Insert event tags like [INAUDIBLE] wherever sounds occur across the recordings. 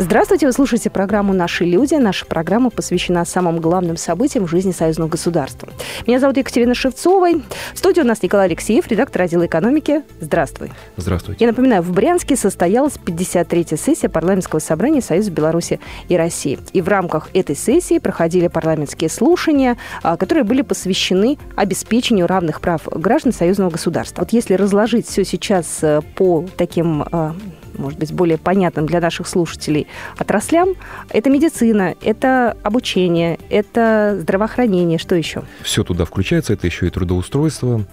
Здравствуйте, вы слушаете программу «Наши люди». Наша программа посвящена самым главным событиям в жизни союзного государства. Меня зовут Екатерина Шевцова. В студии у нас Николай Алексеев, редактор отдела экономики. Здравствуй. Здравствуйте. Я напоминаю, в Брянске состоялась 53-я сессия парламентского собрания Союза Беларуси и России. И в рамках этой сессии проходили парламентские слушания, а, которые были посвящены обеспечению равных прав граждан союзного государства. Вот если разложить все сейчас э, по таким а, может быть, более понятным для наших слушателей отраслям. Это медицина, это обучение, это здравоохранение, что еще? Все туда включается, это еще и трудоустройство,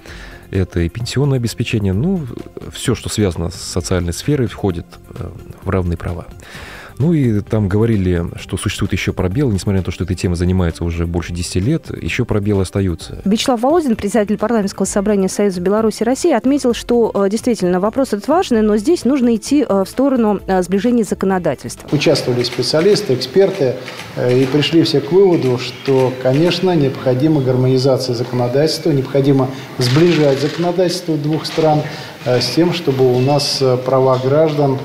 это и пенсионное обеспечение. Ну, все, что связано с социальной сферой, входит э, в равные права. Ну и там говорили, что существует еще пробелы, несмотря на то, что этой темой занимается уже больше 10 лет, еще пробелы остаются. Вячеслав Володин, председатель парламентского собрания Союза Беларуси и России, отметил, что э, действительно вопрос этот важный, но здесь нужно идти э, в сторону э, сближения законодательства. Участвовали специалисты, эксперты и пришли все к выводу, что, конечно, необходима гармонизация законодательства, необходимо сближать законодательство двух стран с тем, чтобы у нас права граждан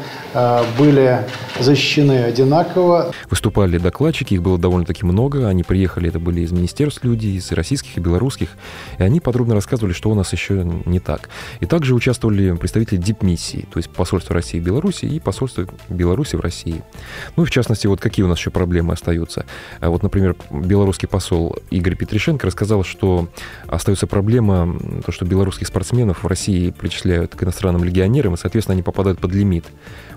были защищены одинаково. Выступали докладчики, их было довольно-таки много. Они приехали, это были из министерств люди, из российских и белорусских. И они подробно рассказывали, что у нас еще не так. И также участвовали представители дипмиссии, то есть посольства России и Беларуси и посольства Беларуси в России. Ну и в частности, вот какие у нас еще проблемы остаются. А вот, например, белорусский посол Игорь Петришенко рассказал, что остается проблема, то, что белорусских спортсменов в России причисляют к иностранным легионерам, и, соответственно, они попадают под лимит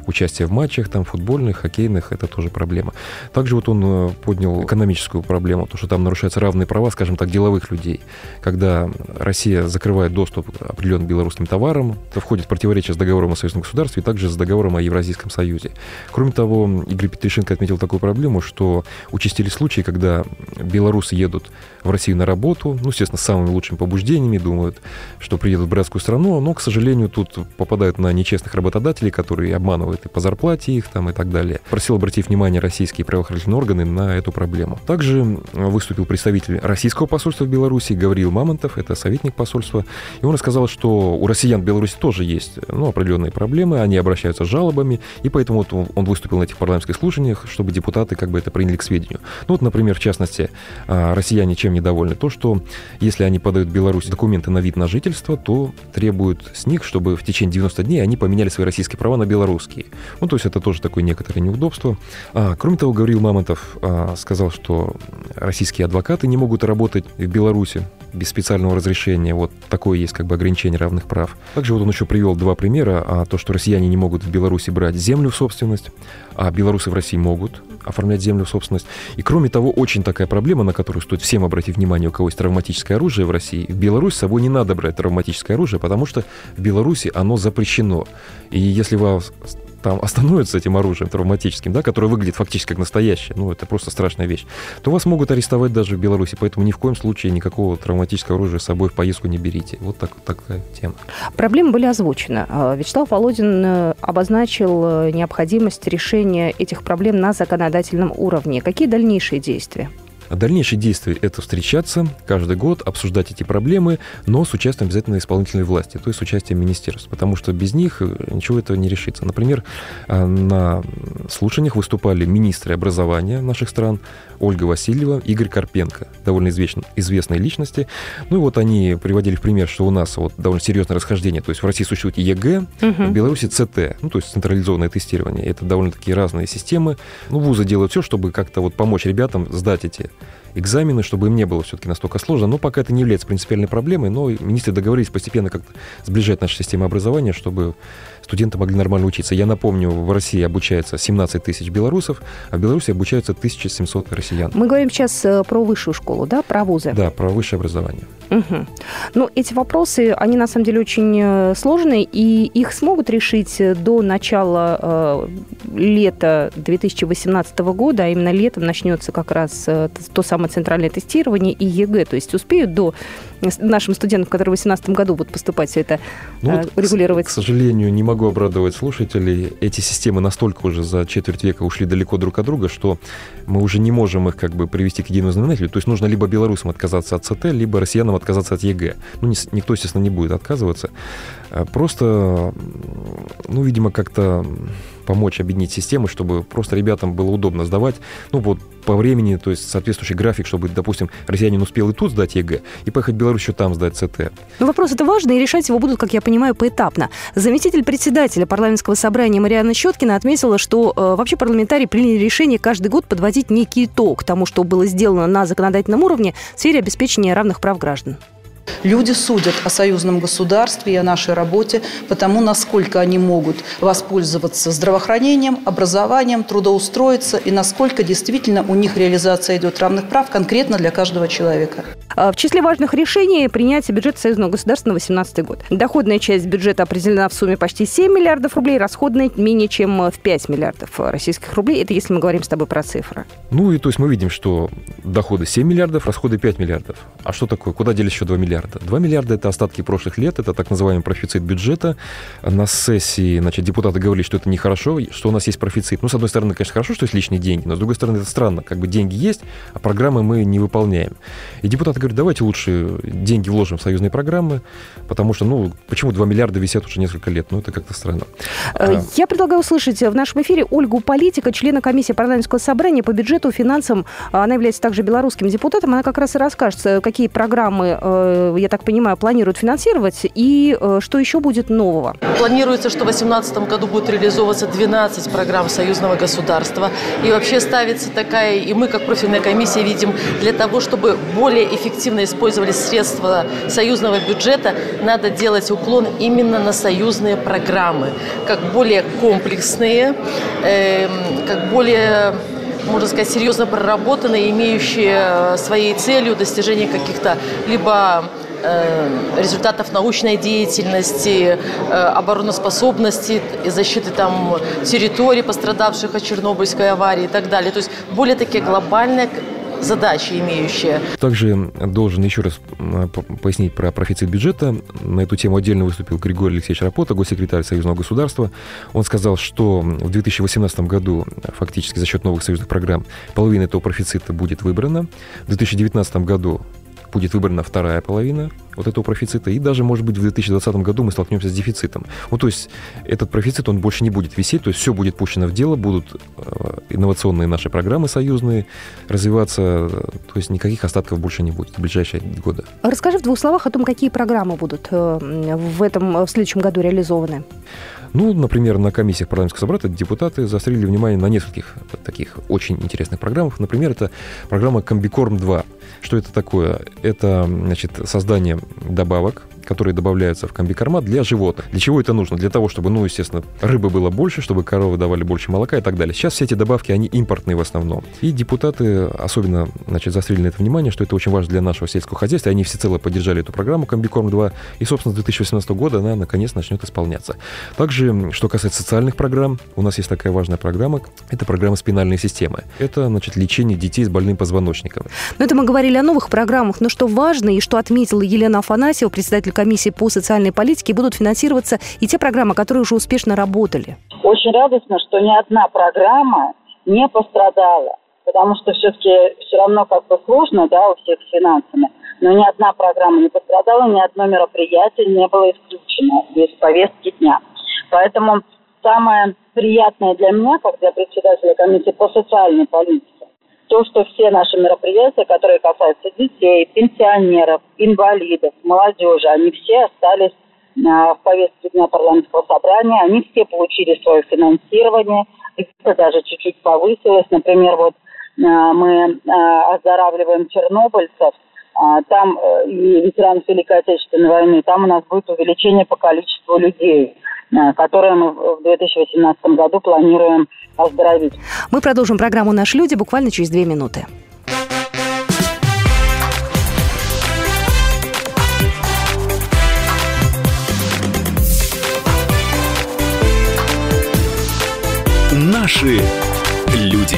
участие в матчах, там, футбольных, хоккейных, это тоже проблема. Также вот он э, поднял экономическую проблему, то, что там нарушаются равные права, скажем так, деловых людей. Когда Россия закрывает доступ к определенным белорусским товарам, это входит в противоречие с договором о союзном государстве и также с договором о Евразийском союзе. Кроме того, Игорь Петришенко отметил такую проблему, что участились случаи, когда белорусы едут в Россию на работу, ну, естественно, с самыми лучшими побуждениями, думают, что приедут в братскую страну, но, к сожалению, тут попадают на нечестных работодателей, которые обманывают и по зарплате их там и так далее. Просил обратить внимание российские правоохранительные органы на эту проблему. Также выступил представитель российского посольства в Беларуси Гавриил Мамонтов, это советник посольства, и он рассказал, что у россиян в Беларуси тоже есть ну, определенные проблемы, они обращаются с жалобами, и поэтому вот он выступил на этих парламентских слушаниях, чтобы депутаты как бы это приняли к сведению. Ну вот, например, в частности, а, россияне чем недовольны? То, что если они подают в Беларусь документы на вид на жительство, то требуют с них, чтобы в течение 90 дней они поменяли свои российские права на белорусские. Ну, то есть это тоже такое некоторое неудобство. А, кроме того, говорил Мамонтов, а, сказал, что российские адвокаты не могут работать в Беларуси без специального разрешения. Вот такое есть как бы ограничение равных прав. Также вот он еще привел два примера. А, то, что россияне не могут в Беларуси брать землю в собственность, а белорусы в России могут оформлять землю в собственность. И кроме того, очень такая проблема, на которую стоит всем обратить внимание, у кого есть травматическое оружие в России. В Беларусь с собой не надо брать травматическое оружие, потому что в Беларуси оно запрещено. И если вас там остановятся этим оружием травматическим, да, которое выглядит фактически как настоящее, ну, это просто страшная вещь, то вас могут арестовать даже в Беларуси, поэтому ни в коем случае никакого травматического оружия с собой в поездку не берите. Вот так, такая тема. Проблемы были озвучены. А, Вячеслав Володин э, обозначил э, необходимость решения этих проблем на законодательном уровне. Какие дальнейшие действия? А дальнейшие действия – это встречаться каждый год, обсуждать эти проблемы, но с участием обязательно исполнительной власти, то есть с участием министерств, потому что без них э, ничего этого не решится. Например, э, на слушаниях выступали министры образования наших стран Ольга Васильева, Игорь Карпенко, довольно известные, известные личности. Ну и вот они приводили в пример, что у нас вот довольно серьезное расхождение, то есть в России существует ЕГЭ, угу. в Беларуси ЦТ, ну то есть централизованное тестирование. Это довольно-таки разные системы. Ну, вузы делают все, чтобы как-то вот помочь ребятам сдать эти экзамены, чтобы им не было все-таки настолько сложно. Но пока это не является принципиальной проблемой, но министры договорились постепенно как-то сближать нашу систему образования, чтобы студенты могли нормально учиться. Я напомню, в России обучается 17 тысяч белорусов, а в Беларуси обучаются 1700 россиян. Мы говорим сейчас э, про высшую школу, да, про вузы? Да, про высшее образование. Угу. Ну, эти вопросы, они на самом деле очень э, сложные, и их смогут решить до начала э, лета 2018 года, а именно летом начнется как раз э, то самое центральное тестирование и ЕГЭ. То есть успеют до нашим студентам, которые в 2018 году будут поступать, все это ну, э, регулировать? К, к сожалению, не могу обрадовать слушателей. Эти системы настолько уже за четверть века ушли далеко друг от друга, что мы уже не можем их как бы привести к единому знаменателю. То есть нужно либо белорусам отказаться от ЦТ, либо россиянам отказаться от ЕГЭ. Ну, не, никто, естественно, не будет отказываться. А просто, ну, видимо, как-то помочь объединить системы, чтобы просто ребятам было удобно сдавать. Ну, вот по времени, то есть соответствующий график, чтобы, допустим, россиянин успел и тут сдать ЕГЭ, и поехать в Беларусь еще там сдать ЦТ. Ну, вопрос это важный, и решать его будут, как я понимаю, поэтапно. Заместитель председателя парламентского собрания Мариана Щеткина отметила, что э, вообще парламентарии приняли решение каждый год подводить некий итог тому, что было сделано на законодательном уровне в сфере обеспечения равных прав граждан. Люди судят о союзном государстве и о нашей работе потому, насколько они могут воспользоваться здравоохранением, образованием, трудоустроиться и насколько действительно у них реализация идет равных прав конкретно для каждого человека. А, в числе важных решений принятие бюджета союзного государства на 2018 год. Доходная часть бюджета определена в сумме почти 7 миллиардов рублей, расходная менее чем в 5 миллиардов российских рублей. Это если мы говорим с тобой про цифры. Ну и то есть мы видим, что доходы 7 миллиардов, расходы 5 миллиардов. А что такое? Куда делись еще 2 миллиарда? Миллиарда. 2 миллиарда – это остатки прошлых лет, это так называемый профицит бюджета. На сессии значит, депутаты говорили, что это нехорошо, что у нас есть профицит. Ну, с одной стороны, конечно, хорошо, что есть лишние деньги, но с другой стороны, это странно. Как бы деньги есть, а программы мы не выполняем. И депутаты говорят, давайте лучше деньги вложим в союзные программы, потому что, ну, почему 2 миллиарда висят уже несколько лет? Ну, это как-то странно. Э, а я предлагаю услышать в нашем эфире Ольгу Политика, члена комиссии парламентского собрания по бюджету, финансам. Она является также белорусским депутатом. Она как раз и расскажет, э, какие программы э, я так понимаю, планируют финансировать. И э, что еще будет нового? Планируется, что в 2018 году будет реализовываться 12 программ союзного государства. И вообще ставится такая, и мы как профильная комиссия видим, для того, чтобы более эффективно использовались средства союзного бюджета, надо делать уклон именно на союзные программы, как более комплексные, э, как более можно сказать, серьезно проработанные, имеющие э, своей целью достижение каких-то либо Э, результатов научной деятельности, э, обороноспособности, защиты там территорий, пострадавших от Чернобыльской аварии и так далее. То есть более такие глобальные задачи имеющие. Также должен еще раз пояснить про профицит бюджета. На эту тему отдельно выступил Григорий Алексеевич Рапота, госсекретарь Союзного государства. Он сказал, что в 2018 году фактически за счет новых союзных программ половина этого профицита будет выбрана. В 2019 году будет выбрана вторая половина вот этого профицита, и даже, может быть, в 2020 году мы столкнемся с дефицитом. Ну, то есть этот профицит, он больше не будет висеть, то есть все будет пущено в дело, будут э, инновационные наши программы союзные развиваться, то есть никаких остатков больше не будет в ближайшие годы. Расскажи в двух словах о том, какие программы будут э, в этом, в следующем году реализованы. Ну, например, на комиссиях парламентского собрания депутаты заострили внимание на нескольких таких очень интересных программах. Например, это программа «Комбикорм-2». Что это такое? Это значит, создание добавок которые добавляются в комбикорма для животных. Для чего это нужно? Для того, чтобы, ну, естественно, рыбы было больше, чтобы коровы давали больше молока и так далее. Сейчас все эти добавки, они импортные в основном. И депутаты особенно, значит, застрелили на это внимание, что это очень важно для нашего сельского хозяйства. Они всецело поддержали эту программу Комбикорм-2. И, собственно, с 2018 года она, наконец, начнет исполняться. Также, что касается социальных программ, у нас есть такая важная программа. Это программа спинальной системы. Это, значит, лечение детей с больным позвоночником. Но это мы говорили о новых программах. Но что важно и что отметила Елена Афанасьева, председатель комиссии по социальной политике будут финансироваться и те программы, которые уже успешно работали. Очень радостно, что ни одна программа не пострадала, потому что все-таки все равно как бы сложно, да, у всех с финансами, но ни одна программа не пострадала, ни одно мероприятие не было исключено из повестки дня. Поэтому самое приятное для меня, как для председателя комиссии по социальной политике, то, что все наши мероприятия, которые касаются детей, пенсионеров, инвалидов, молодежи, они все остались а, в повестке дня парламентского собрания, они все получили свое финансирование, это даже чуть-чуть повысилось. Например, вот а, мы а, оздоравливаем чернобыльцев, а, там э, и ветеранов Великой Отечественной войны, там у нас будет увеличение по количеству людей э, которое мы в 2018 году планируем оздоровить. Мы продолжим программу «Наши люди» буквально через две минуты. Наши люди.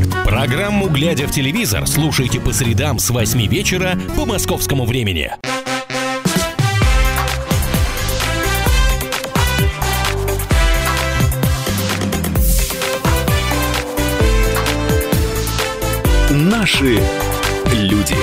Программу «Глядя в телевизор» слушайте по средам с 8 вечера по московскому времени. Наши люди.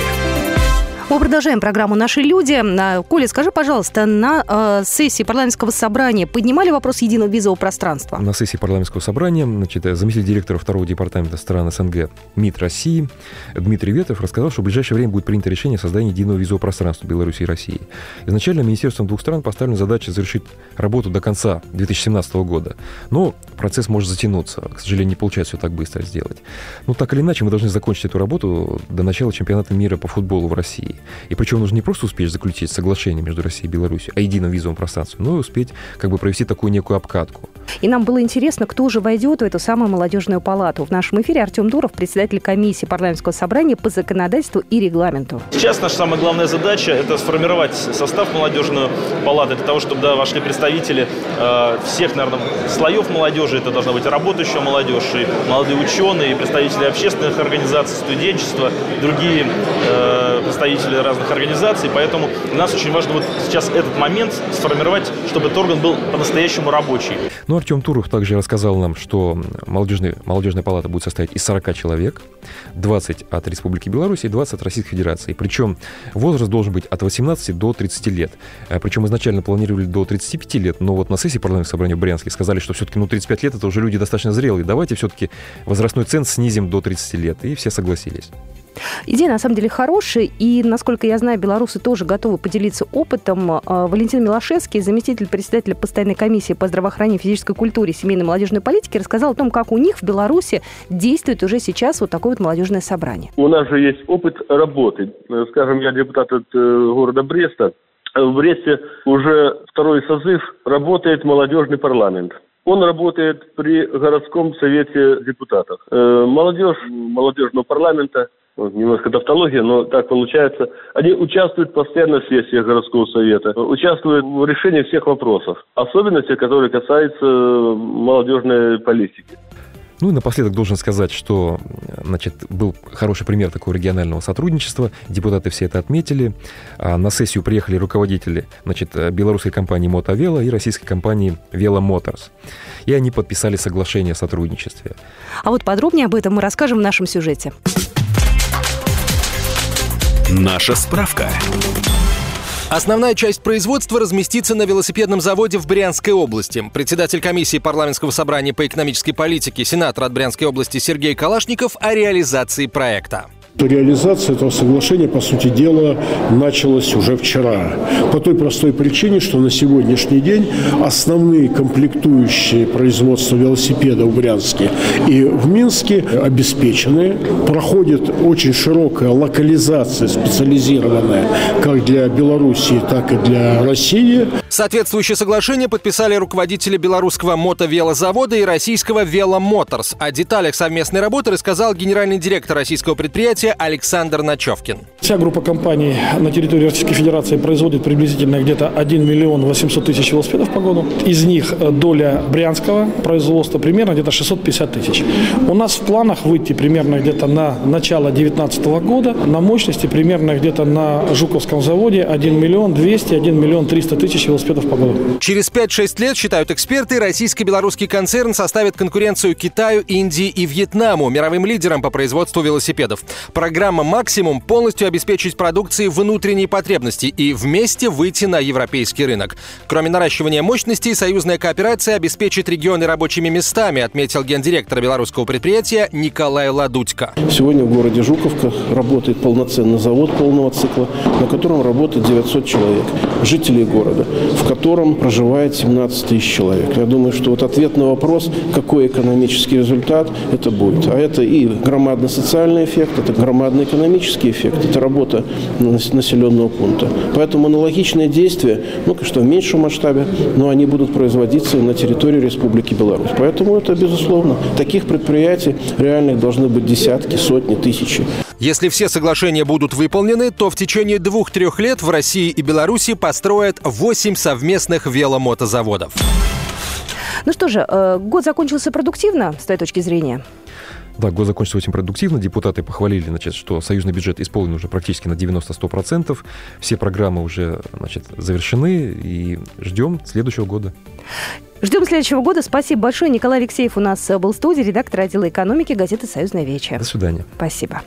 Мы продолжаем программу «Наши люди». А, Коля, скажи, пожалуйста, на э, сессии парламентского собрания поднимали вопрос единого визового пространства? На сессии парламентского собрания значит, заместитель директора второго департамента стран СНГ МИД России Дмитрий Ветров рассказал, что в ближайшее время будет принято решение о создании единого визового пространства Беларуси и России. Изначально Министерством двух стран поставлена задача завершить работу до конца 2017 года. Но процесс может затянуться. К сожалению, не получается все так быстро сделать. Но так или иначе, мы должны закончить эту работу до начала чемпионата мира по футболу в России. И причем нужно не просто успеть заключить соглашение между Россией и Беларусью о едином визовом пространстве, но и успеть как бы провести такую некую обкатку. И нам было интересно, кто же войдет в эту самую молодежную палату. В нашем эфире Артем Дуров, председатель комиссии парламентского собрания по законодательству и регламенту. Сейчас наша самая главная задача – это сформировать состав молодежной палаты для того, чтобы туда вошли представители э, всех, наверное, слоев молодежи. Это должна быть работающая молодежь, и молодые ученые, и представители общественных организаций, студенчества, другие э, представители разных организаций. Поэтому для нас очень важно вот сейчас этот момент сформировать, чтобы этот орган был по-настоящему рабочий. Ну, Артем Туров также рассказал нам, что молодежная, молодежная палата будет состоять из 40 человек, 20 от Республики Беларусь и 20 от Российской Федерации. Причем возраст должен быть от 18 до 30 лет. Э, Причем изначально планировали до 35 лет, но вот на сессии парламентского собрания в Брянске сказали, что все-таки ну, 35 лет это уже люди достаточно зрелые. Давайте все-таки возрастной ценз снизим до 30 лет. И все согласились. Идея, на самом деле, хорошая, и, насколько я знаю, белорусы тоже готовы поделиться опытом. А, Валентин Милошевский, заместитель председателя постоянной комиссии по здравоохранению, физической культуре, семейной и молодежной политике, рассказал о том, как у них в Беларуси действует уже сейчас вот такое вот молодежное собрание. У нас же есть опыт работы. Э, Скажем, я депутат от э, города Бреста. В Бресте уже второй созыв работает молодежный парламент. Он работает при городском совете депутатов. Э, Молодежь молодежного парламента, вот немножко тавтология, но так получается, они участвуют постоянно в сессиях городского совета, участвуют в решении всех вопросов, особенно те, которые касаются молодежной политики. Ну и напоследок должен сказать, что значит, был хороший пример такого регионального сотрудничества. Депутаты все это отметили. А на сессию приехали руководители значит, белорусской компании «Мотовела» и российской компании «Вела Моторс». И они подписали соглашение о сотрудничестве. А вот подробнее об этом мы расскажем в нашем сюжете. Наша справка. Основная часть производства разместится на велосипедном заводе в Брянской области. Председатель комиссии парламентского собрания по экономической политике, сенатор от Брянской области Сергей Калашников о реализации проекта. Реализация этого соглашения, по сути дела, началась уже вчера. По той простой причине, что на сегодняшний день основные комплектующие производства велосипедов в Брянске и в Минске обеспечены. Проходит очень широкая локализация специализированная как для Белоруссии, так и для России. Соответствующее соглашение подписали руководители белорусского мотовелозавода и российского Веломоторс. О деталях совместной работы рассказал генеральный директор российского предприятия Александр Ночевкин. Вся группа компаний на территории Российской Федерации производит приблизительно где-то 1 миллион 800 тысяч велосипедов по году. Из них э, доля брянского производства примерно где-то 650 тысяч. У нас в планах выйти примерно где-то на начало 2019 года на мощности примерно где-то на Жуковском заводе 1 миллион 200, 1 миллион 300 тысяч велосипедов по году. Через 5-6 лет, считают эксперты, российско-белорусский концерн составит конкуренцию Китаю, Индии и Вьетнаму, мировым лидерам по производству велосипедов. Программа «Максимум» полностью обеспечить продукцией внутренней потребности и вместе выйти на европейский рынок. Кроме наращивания мощностей, союзная кооперация обеспечит регионы рабочими местами, отметил гендиректор белорусского предприятия Николай Ладудько. Сегодня в городе Жуковка работает полноценный завод полного цикла, на котором работает 900 человек, жителей города, в котором проживает 17 тысяч человек. Я думаю, что вот ответ на вопрос, какой экономический результат, это будет. А это и громадный социальный эффект, это громадный экономический эффект, это работа населенного пункта. Поэтому аналогичные действия, ну, что в меньшем масштабе, но они будут производиться на территории Республики Беларусь. Поэтому это, безусловно, таких предприятий реальных должны быть десятки, сотни, тысячи. Если все соглашения будут выполнены, то в течение двух-трех лет в России и Беларуси построят 8 совместных веломотозаводов. Ну что же, э, год закончился продуктивно, с твоей точки зрения? Да, год закончился очень продуктивно. Депутаты похвалили, значит, что союзный бюджет исполнен уже практически на 90-100%. Все программы уже значит, завершены и ждем следующего года. Ждем следующего года. Спасибо большое. Николай Алексеев у нас был в студии, редактор отдела экономики газеты «Союзная вечер». До свидания. Спасибо.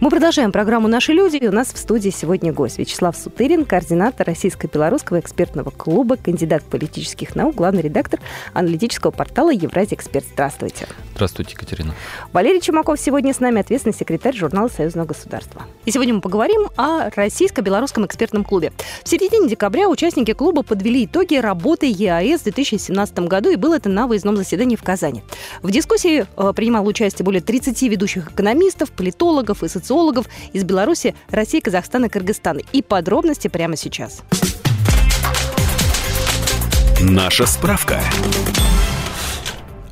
Мы продолжаем программу «Наши люди». У нас в студии сегодня гость Вячеслав Сутырин, координатор Российско-Белорусского экспертного клуба, кандидат политических наук, главный редактор аналитического портала «Евразия Эксперт». Здравствуйте. Здравствуйте, Екатерина. Валерий Чумаков сегодня с нами, ответственный секретарь журнала «Союзного государства». И сегодня мы поговорим о Российско-Белорусском экспертном клубе. В середине декабря участники клуба подвели итоги работы ЕАЭС в 2017 году, и было это на выездном заседании в Казани. В дискуссии э, принимало участие более 30 ведущих экономистов, политологов и социологов социологов из Беларуси, России, Казахстана и Кыргызстана. И подробности прямо сейчас. Наша справка.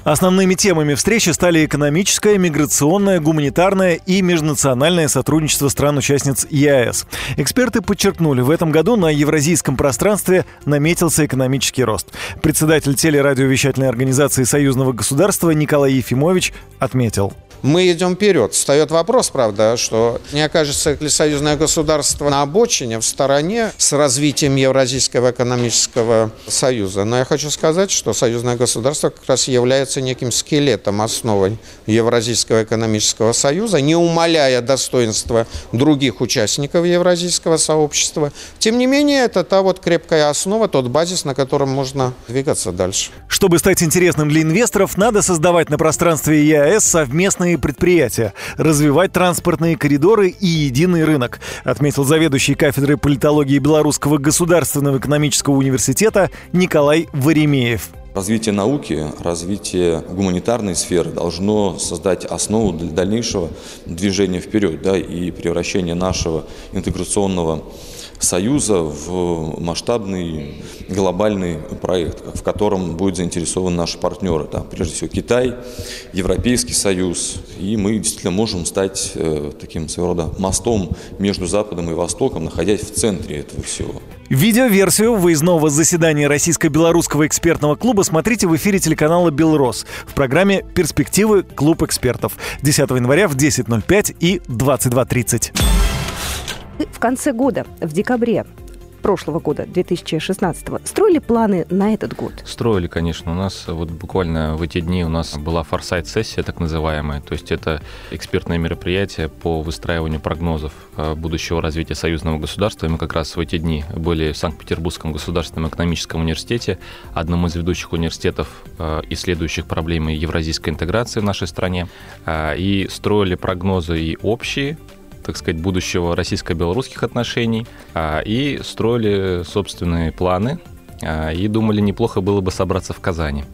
Основными темами встречи стали экономическое, миграционное, гуманитарное и межнациональное сотрудничество стран-участниц ЕАЭС. Эксперты подчеркнули, в этом году на евразийском пространстве наметился экономический рост. Председатель телерадиовещательной организации Союзного государства Николай Ефимович отметил – мы идем вперед. Встает вопрос, правда, что не окажется ли союзное государство на обочине, в стороне с развитием Евразийского экономического союза. Но я хочу сказать, что союзное государство как раз является неким скелетом, основой Евразийского экономического союза, не умаляя достоинства других участников Евразийского сообщества. Тем не менее, это та вот крепкая основа, тот базис, на котором можно двигаться дальше. Чтобы стать интересным для инвесторов, надо создавать на пространстве ЕАЭС совместные совместные предприятия, развивать транспортные коридоры и единый рынок, отметил заведующий кафедрой политологии Белорусского государственного экономического университета Николай Варемеев. Развитие науки, развитие гуманитарной сферы должно создать основу для дальнейшего движения вперед да, и превращения нашего интеграционного Союза в масштабный глобальный проект, в котором будут заинтересованы наши партнеры. Да, прежде всего Китай, Европейский Союз. И мы действительно можем стать э, таким своего рода мостом между Западом и Востоком, находясь в центре этого всего. Видеоверсию выездного заседания Российско-белорусского экспертного клуба смотрите в эфире телеканала «Белрос» в программе «Перспективы. Клуб экспертов» 10 января в 10.05 и 22.30. В конце года, в декабре прошлого года, 2016 строили планы на этот год? Строили, конечно. У нас вот буквально в эти дни у нас была форсайт-сессия, так называемая. То есть это экспертное мероприятие по выстраиванию прогнозов э, будущего развития союзного государства. Мы как раз в эти дни были в Санкт-Петербургском государственном экономическом университете, одном из ведущих университетов, э, исследующих проблемы евразийской интеграции в нашей стране. Э, и строили прогнозы и общие, так сказать, будущего российско-белорусских отношений, а, и строили собственные планы, а, и думали, неплохо было бы собраться в Казани.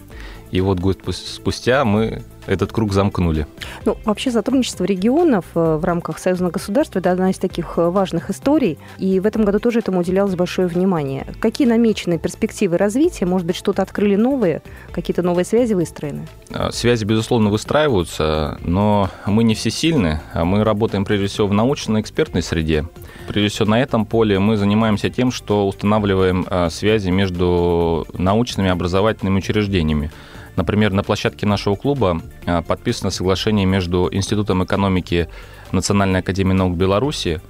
И вот год спустя мы этот круг замкнули. Ну, вообще сотрудничество регионов э, в рамках союзного государства – это одна из таких э, важных историй, и в этом году тоже этому уделялось большое внимание. Какие намечены перспективы развития? Может быть, что-то открыли новые, какие-то новые связи выстроены? А, связи, безусловно, выстраиваются, но мы не всесильны. А мы работаем, прежде всего, в научно-экспертной среде. Прежде всего, на этом поле мы занимаемся тем, что устанавливаем а, связи между научными образовательными учреждениями. Например, на площадке нашего клуба а, подписано соглашение между Институтом экономики Национальной академии наук Беларуси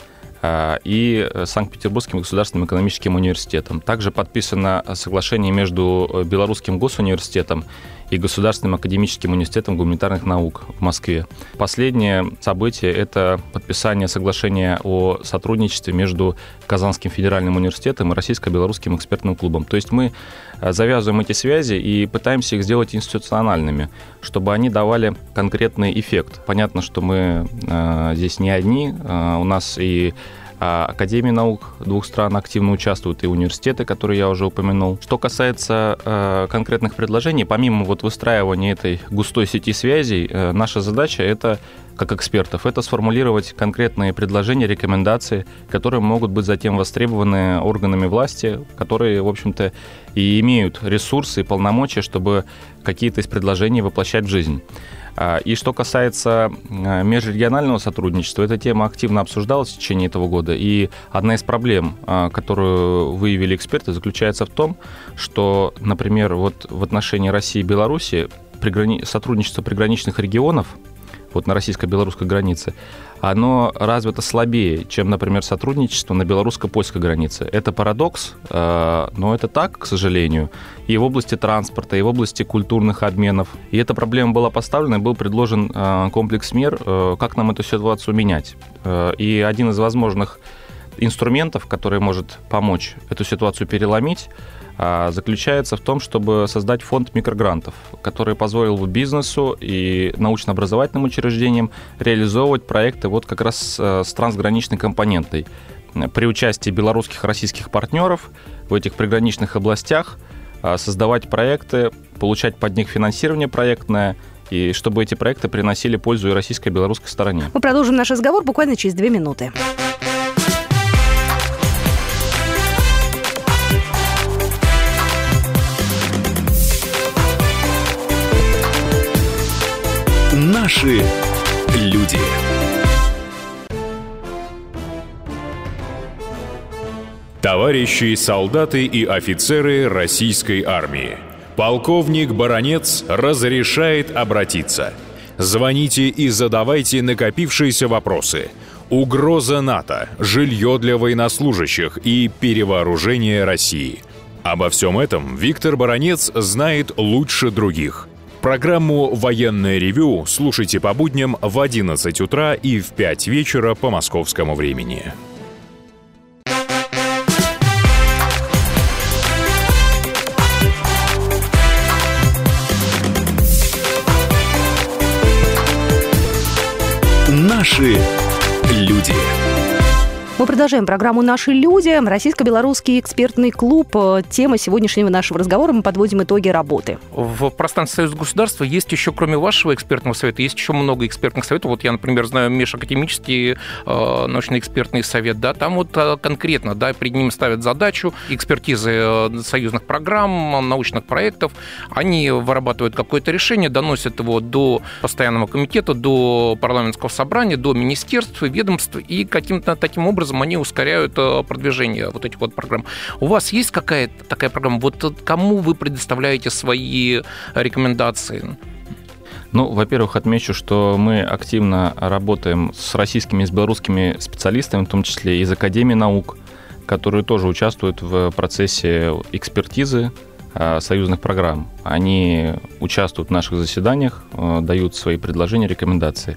а, и Санкт-Петербургским государственным экономическим университетом. Также подписано соглашение между Белорусским госуниверситетом и Государственным академическим университетом гуманитарных наук в Москве. Последнее событие – это подписание соглашения о сотрудничестве между Казанским федеральным университетом и Российско-белорусским экспертным клубом. То есть мы э, завязываем эти связи и пытаемся их сделать институциональными, чтобы они давали конкретный эффект. Понятно, что мы э, здесь не одни, э, у нас и а Академии наук двух стран активно участвуют и университеты, которые я уже упомянул. Что касается э, конкретных предложений, помимо вот выстраивания этой густой сети связей, э, наша задача это как экспертов, это сформулировать конкретные предложения, рекомендации, которые могут быть затем востребованы органами власти, которые, в общем-то, и имеют ресурсы и полномочия, чтобы какие-то из предложений воплощать в жизнь. А, и что касается а, межрегионального сотрудничества, эта тема активно обсуждалась в течение этого года. И одна из проблем, а, которую выявили эксперты, заключается в том, что, например, вот в отношении России и Беларуси сотрудничество приграничных регионов вот на российско-белорусской границе, оно развито слабее, чем, например, сотрудничество на белорусско-польской границе. Это парадокс, э, но это так, к сожалению, и в области транспорта, и в области культурных обменов. И эта проблема была поставлена, и был предложен э, комплекс мер, э, как нам эту ситуацию менять. И один из возможных инструментов, который может помочь эту ситуацию переломить, а, заключается в том, чтобы создать фонд микрогрантов, который позволил бы бизнесу и научно-образовательным учреждениям реализовывать проекты вот как раз э, с трансграничной компонентой. При участии белорусских и российских партнеров в этих приграничных областях а, создавать проекты, получать под них финансирование проектное, и чтобы эти проекты приносили пользу и российской, и белорусской стороне. Мы продолжим наш разговор буквально через две минуты. Наши люди. Товарищи солдаты и офицеры российской армии. Полковник Баронец разрешает обратиться. Звоните и задавайте накопившиеся вопросы. Угроза НАТО, жилье для военнослужащих и перевооружение России. Обо всем этом Виктор Баронец знает лучше других – Программу «Военное ревю» слушайте по будням в 11 утра и в 5 вечера по московскому времени. Мы продолжаем программу «Наши люди». Российско-белорусский экспертный клуб. Тема сегодняшнего нашего разговора. Мы подводим итоги работы. В пространстве Союза государства есть еще, кроме вашего экспертного совета, есть еще много экспертных советов. Вот я, например, знаю межакадемический э, научно-экспертный совет. Да, там вот э, конкретно да, перед ним ставят задачу экспертизы э, союзных программ, научных проектов. Они вырабатывают какое-то решение, доносят его до постоянного комитета, до парламентского собрания, до министерств, ведомств и каким-то таким образом образом они ускоряют э, продвижение вот этих вот программ. У вас есть какая-то такая программа? Вот кому вы предоставляете свои рекомендации? Ну, во-первых, отмечу, что мы активно работаем с российскими и с белорусскими специалистами, в том числе из Академии наук, которые тоже участвуют в процессе экспертизы э, союзных программ. Они участвуют в наших заседаниях, э, дают свои предложения, рекомендации.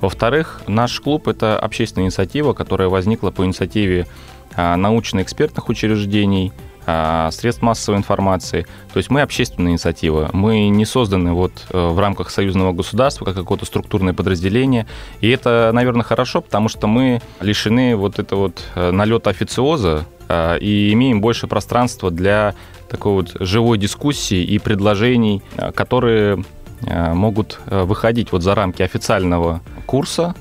Во-вторых, наш клуб – это общественная инициатива, которая возникла по инициативе а, научно-экспертных учреждений, а, средств массовой информации. То есть мы общественная инициатива. Мы не созданы вот э, в рамках союзного государства как какое-то структурное подразделение. И это, наверное, хорошо, потому что мы лишены вот этого вот э, налета официоза а, и имеем больше пространства для такой вот живой дискуссии и предложений, которые могут э, выходить вот за рамки официального курса,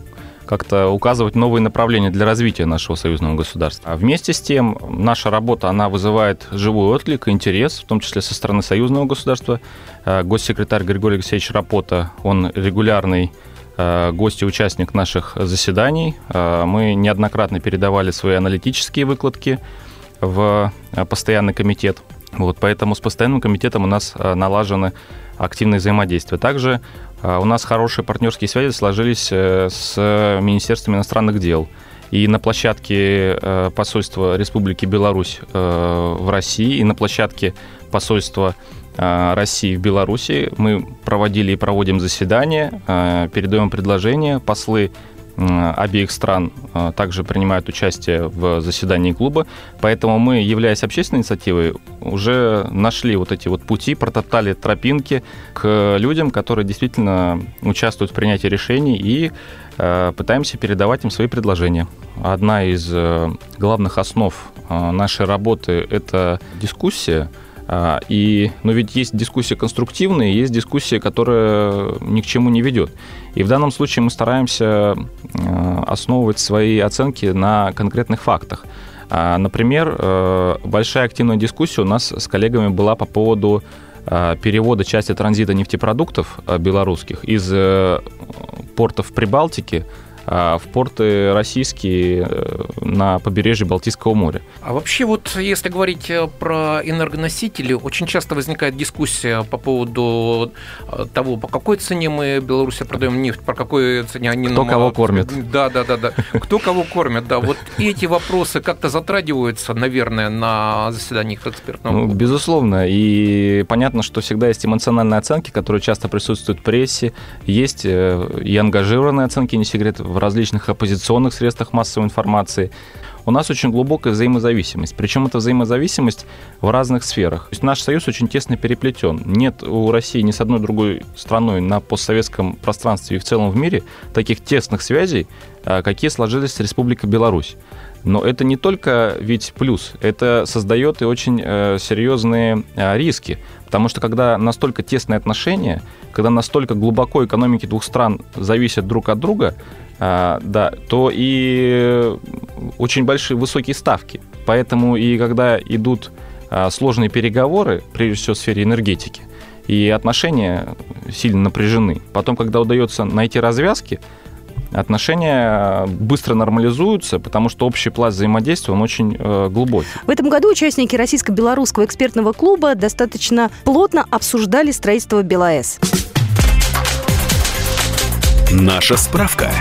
как-то указывать новые направления для развития нашего союзного государства. А вместе с тем, наша работа, она вызывает живой отклик, интерес, в том числе со стороны союзного государства. Э, госсекретарь Григорий Алексеевич Рапота, он регулярный гость и участник наших заседаний. Мы неоднократно передавали свои аналитические выкладки в постоянный комитет. Вот, поэтому с постоянным комитетом у нас налажены активное взаимодействие. Также а, у нас хорошие партнерские связи сложились э, с Министерством иностранных дел. И на площадке э, посольства Республики Беларусь э, в России, и на площадке посольства России в Беларуси. Мы проводили и проводим заседания, передаем предложения. Послы обеих стран также принимают участие в заседании клуба. Поэтому мы, являясь общественной инициативой, уже нашли вот эти вот пути, протоптали тропинки к людям, которые действительно участвуют в принятии решений и пытаемся передавать им свои предложения. Одна из э, главных основ нашей работы – это дискуссия – и, но ведь есть дискуссия конструктивная, есть дискуссия, которая ни к чему не ведет. И в данном случае мы стараемся а, основывать свои оценки на конкретных фактах. А, например, э, большая активная дискуссия у нас с коллегами была по поводу перевода части транзита нефтепродуктов белорусских из э, портов Прибалтики а, в порты российские э, на побережье Балтийского моря. А вообще вот если говорить э, про энергоносители, очень часто возникает дискуссия по поводу э, того, по какой цене мы Беларуси продаем нефть, по какой цене они Кто нам... кого кормит. Да, да, да, да. Кто кого кормит, да. Вот эти вопросы как-то затрагиваются, наверное, на заседаниях экспертного ну, Безусловно. И понятно, что всегда есть эмоциональные оценки, которые часто присутствуют в прессе. Есть и ангажированные оценки, не секрет, в различных оппозиционных средствах массовой информации, у нас очень глубокая взаимозависимость. Причем эта взаимозависимость в разных сферах. То есть наш союз очень тесно переплетен. Нет у России ни с одной другой страной на постсоветском пространстве и в целом в мире таких тесных связей, а, какие сложились с Республикой Беларусь. Но это не только ведь плюс, это создает и очень э, серьезные э, риски. Потому что когда настолько тесные отношения, когда настолько глубоко экономики двух стран зависят друг от друга, а, да, то и очень большие высокие ставки. Поэтому и когда идут а, сложные переговоры, прежде всего в сфере энергетики, и отношения сильно напряжены. Потом, когда удается найти развязки, отношения быстро нормализуются, потому что общий пласт взаимодействия, он очень э, глубокий. В этом году участники Российско-Белорусского экспертного клуба достаточно плотно обсуждали строительство БелАЭС. Наша справка.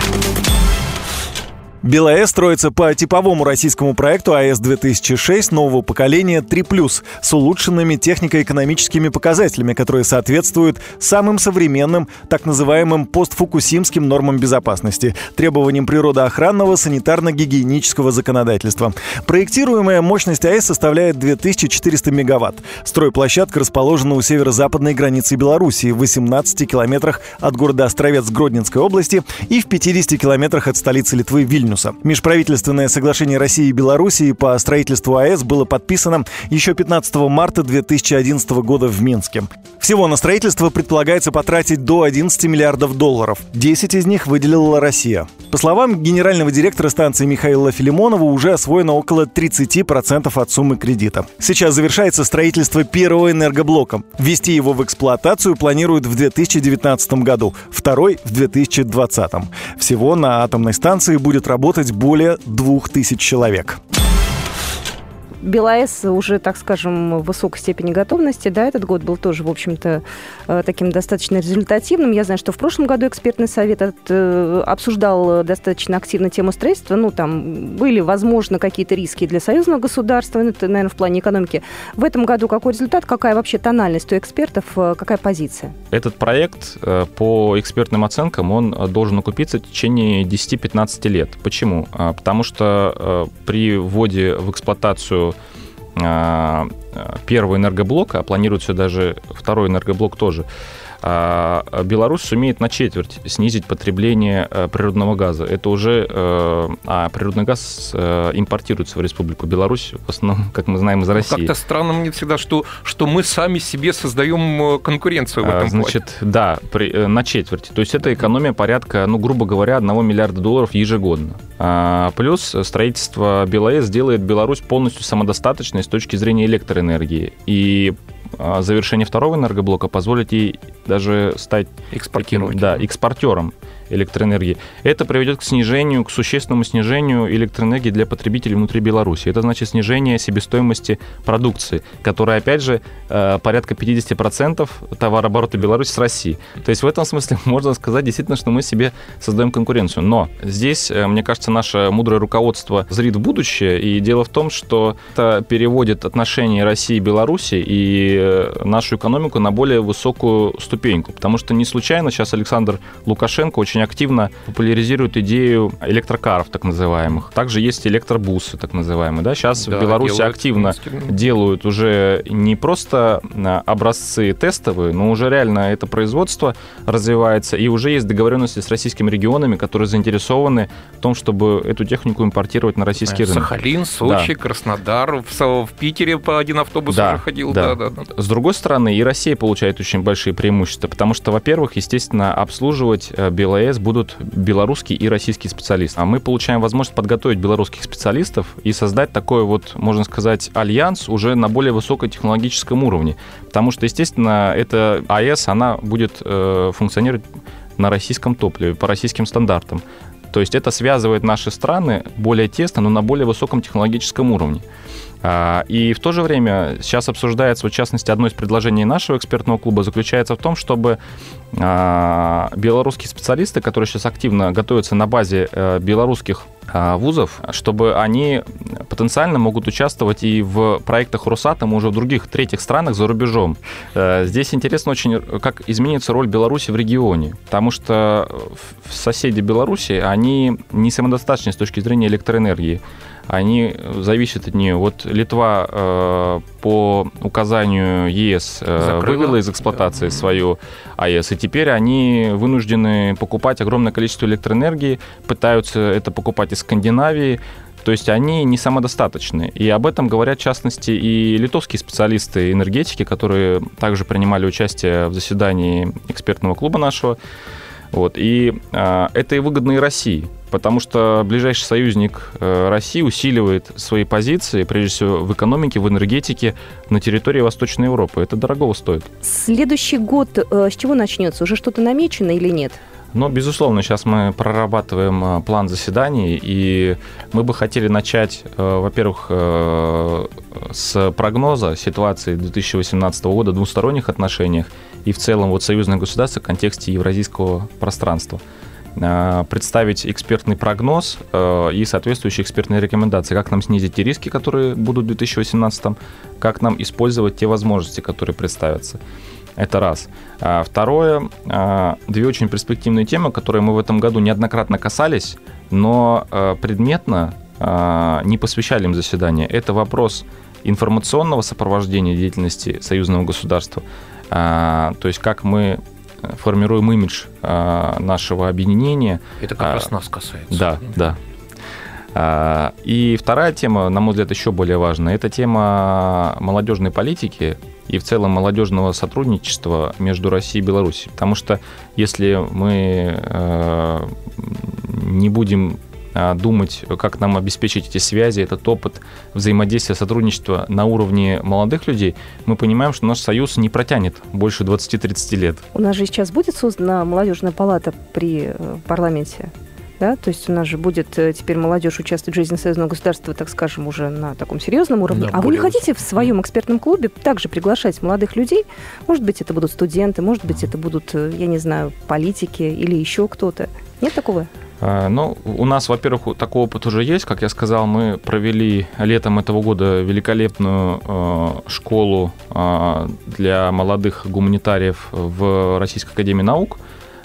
БелАЭС строится по типовому российскому проекту АЭС-2006 нового поколения 3+, с улучшенными технико-экономическими показателями, которые соответствуют самым современным, так называемым постфукусимским нормам безопасности, требованиям природоохранного санитарно-гигиенического законодательства. Проектируемая мощность АЭС составляет 2400 мегаватт. Стройплощадка расположена у северо-западной границы Белоруссии в 18 километрах от города Островец Гродненской области и в 50 километрах от столицы Литвы Вильнюс. Вильнюса. Межправительственное соглашение России и Белоруссии по строительству АЭС было подписано еще 15 марта 2011 года в Минске. Всего на строительство предполагается потратить до 11 миллиардов долларов. 10 из них выделила Россия. По словам генерального директора станции Михаила Филимонова, уже освоено около 30% от суммы кредита. Сейчас завершается строительство первого энергоблока. Ввести его в эксплуатацию планируют в 2019 году, второй в 2020. Всего на атомной станции будет работать работать более двух тысяч человек. БелАЭС уже, так скажем, в высокой степени готовности. Да, этот год был тоже, в общем-то, э, таким достаточно результативным. Я знаю, что в прошлом году экспертный совет от, э, обсуждал достаточно активно тему строительства. Ну, там были, возможно, какие-то риски для союзного государства, ну, это, наверное, в плане экономики. В этом году какой результат, какая вообще тональность у экспертов, э, какая позиция? Этот проект по экспертным оценкам, он должен окупиться в течение 10-15 лет. Почему? А, потому что при вводе в эксплуатацию а, первого энергоблока, а планируется даже второй энергоблок тоже, Беларусь сумеет на четверть снизить потребление э, природного газа. Это уже, э, а природный газ э, импортируется в Республику Беларусь, в основном, как мы знаем, из ну, России. Как-то странно мне всегда, что, что мы сами себе создаем конкуренцию в этом Значит, плане. да, при, на четверть. То есть это экономия порядка, ну, грубо говоря, 1 миллиарда долларов ежегодно. А, плюс строительство БелАЭС делает Беларусь полностью самодостаточной с точки зрения электроэнергии. И а, завершение второго энергоблока позволит ей даже стать экспортером. да, экспортером электроэнергии, это приведет к снижению, к существенному снижению электроэнергии для потребителей внутри Беларуси. Это значит снижение себестоимости продукции, которая, опять же, э, порядка 50% товарооборота Беларуси с Россией. То есть в этом смысле [LAUGHS] можно сказать действительно, что мы себе создаем конкуренцию. Но здесь, э, мне кажется, наше мудрое руководство зрит в будущее, и дело в том, что это переводит отношения России и Беларуси и э, нашу экономику на более высокую ступеньку. Потому что не случайно сейчас Александр Лукашенко очень активно популяризирует идею электрокаров, так называемых. Также есть электробусы, так называемые. Да? Сейчас да, в Беларуси активно делают уже не просто а, образцы тестовые, но уже реально это производство развивается, и уже есть договоренности с российскими регионами, которые заинтересованы в том, чтобы эту технику импортировать на российский рынок. Сахалин, Сочи, да. Краснодар, в, в Питере по один автобус да, уже ходил. Да. Да, да, да. С другой стороны, и Россия получает очень большие преимущества, потому что, во-первых, естественно, обслуживать э, БелАЭС будут белорусские и российские специалисты. А мы получаем возможность подготовить белорусских специалистов и создать такой вот, можно сказать, альянс уже на более высокотехнологическом уровне. Потому что, естественно, эта АЭС, она будет э, функционировать на российском топливе, по российским стандартам. То есть это связывает наши страны более тесно, но на более высоком технологическом уровне. А, и в то же время сейчас обсуждается, в частности, одно из предложений нашего экспертного клуба заключается в том, чтобы а, белорусские специалисты, которые сейчас активно готовятся на базе э, белорусских а, вузов, чтобы они потенциально могут участвовать и в проектах Росатома уже в других третьих странах за рубежом. Э, здесь интересно очень, как изменится роль Беларуси в регионе, потому что соседи Беларуси, они не самодостаточны с точки зрения электроэнергии они зависят от нее. Вот Литва э, по указанию ЕС э, вывела из эксплуатации свою АЭС, и теперь они вынуждены покупать огромное количество электроэнергии, пытаются это покупать из Скандинавии, то есть они не самодостаточны. И об этом говорят, в частности, и литовские специалисты энергетики, которые также принимали участие в заседании экспертного клуба нашего. Вот. И э, это и выгодно и России потому что ближайший союзник э, России усиливает свои позиции, прежде всего в экономике, в энергетике на территории Восточной Европы. Это дорого стоит. Следующий год э, с чего начнется? Уже что-то намечено или нет? Ну, безусловно, сейчас мы прорабатываем э, план заседаний, и мы бы хотели начать, во-первых, с прогноза ситуации 2018 года в двусторонних отношениях и в целом вот союзное государство в контексте евразийского пространства. Э, представить экспертный прогноз э, и соответствующие экспертные рекомендации, как нам снизить те риски, которые будут в 2018, как нам использовать те возможности, которые представятся. Это раз. А второе, э, две очень перспективные темы, которые мы в этом году неоднократно касались, но предметно не посвящали им заседания. Это вопрос информационного сопровождения деятельности союзного государства, то есть как мы формируем имидж а, нашего объединения. Это как раз нас касается. Да, да. А, и вторая тема, на мой взгляд, еще более важная, это тема молодежной политики и в целом молодежного сотрудничества между Россией и Беларусью. Потому что если мы э, не будем а, думать, как нам обеспечить эти связи, этот опыт взаимодействия, сотрудничества на уровне молодых людей, мы понимаем, что наш союз не протянет больше 20-30 лет. У нас же сейчас будет создана молодежная палата при э, парламенте да, то есть у нас же будет э, теперь молодежь участвовать в жизни союзного государства, так скажем, уже на таком серьезном уровне. Да, а вы не хотите в своем экспертном клубе также приглашать молодых людей? Может быть, это будут студенты, может быть, это будут, э, я не знаю, политики или еще кто-то. Нет такого? А, ну, у нас, во-первых, такой опыт уже есть. Как я сказал, мы провели летом этого года великолепную э, школу э, для молодых гуманитариев в Российской Академии Наук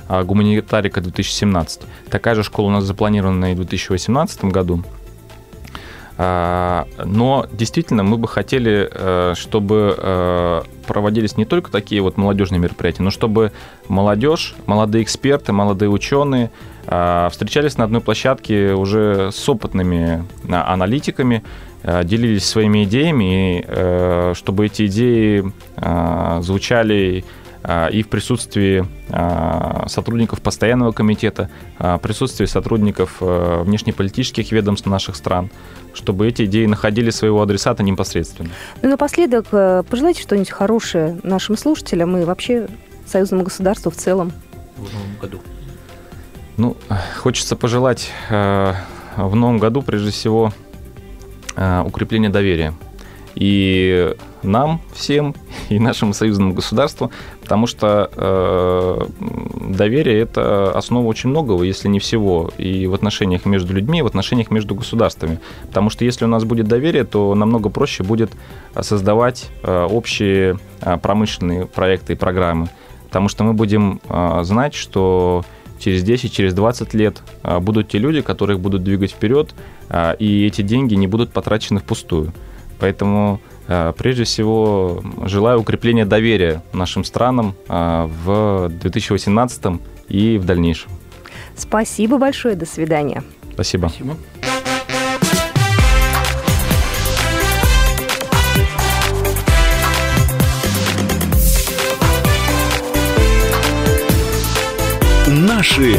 э, «Гуманитарика 2017». Такая же школа у нас запланирована и в 2018 году. Но действительно мы бы хотели, э, чтобы э, проводились не только такие вот молодежные мероприятия, но чтобы молодежь, молодые эксперты, молодые ученые э, встречались на одной площадке уже с опытными аналитиками, делились своими идеями, и чтобы эти идеи звучали и в присутствии сотрудников постоянного комитета, в присутствии сотрудников внешнеполитических ведомств наших стран чтобы эти идеи находили своего адресата непосредственно. Ну, напоследок, э, пожелайте что-нибудь хорошее нашим слушателям и вообще союзному государству в целом. В новом году. Ну, хочется пожелать э, в новом году, прежде всего, э, укрепления доверия. И нам всем, и нашему союзному государству, потому что э, доверие – это основа очень многого, если не всего, и в отношениях между людьми, и в отношениях между государствами. Потому что если у нас будет доверие, то намного проще будет создавать э, общие э, промышленные проекты и программы, потому что мы будем э, знать, что через 10, через 20 лет э, будут те люди, которых будут двигать вперед, э, и эти деньги не будут потрачены впустую. Поэтому э, прежде всего желаю укрепления доверия нашим странам в 2018 и в дальнейшем. Спасибо большое, до свидания. Спасибо. Спасибо. Наши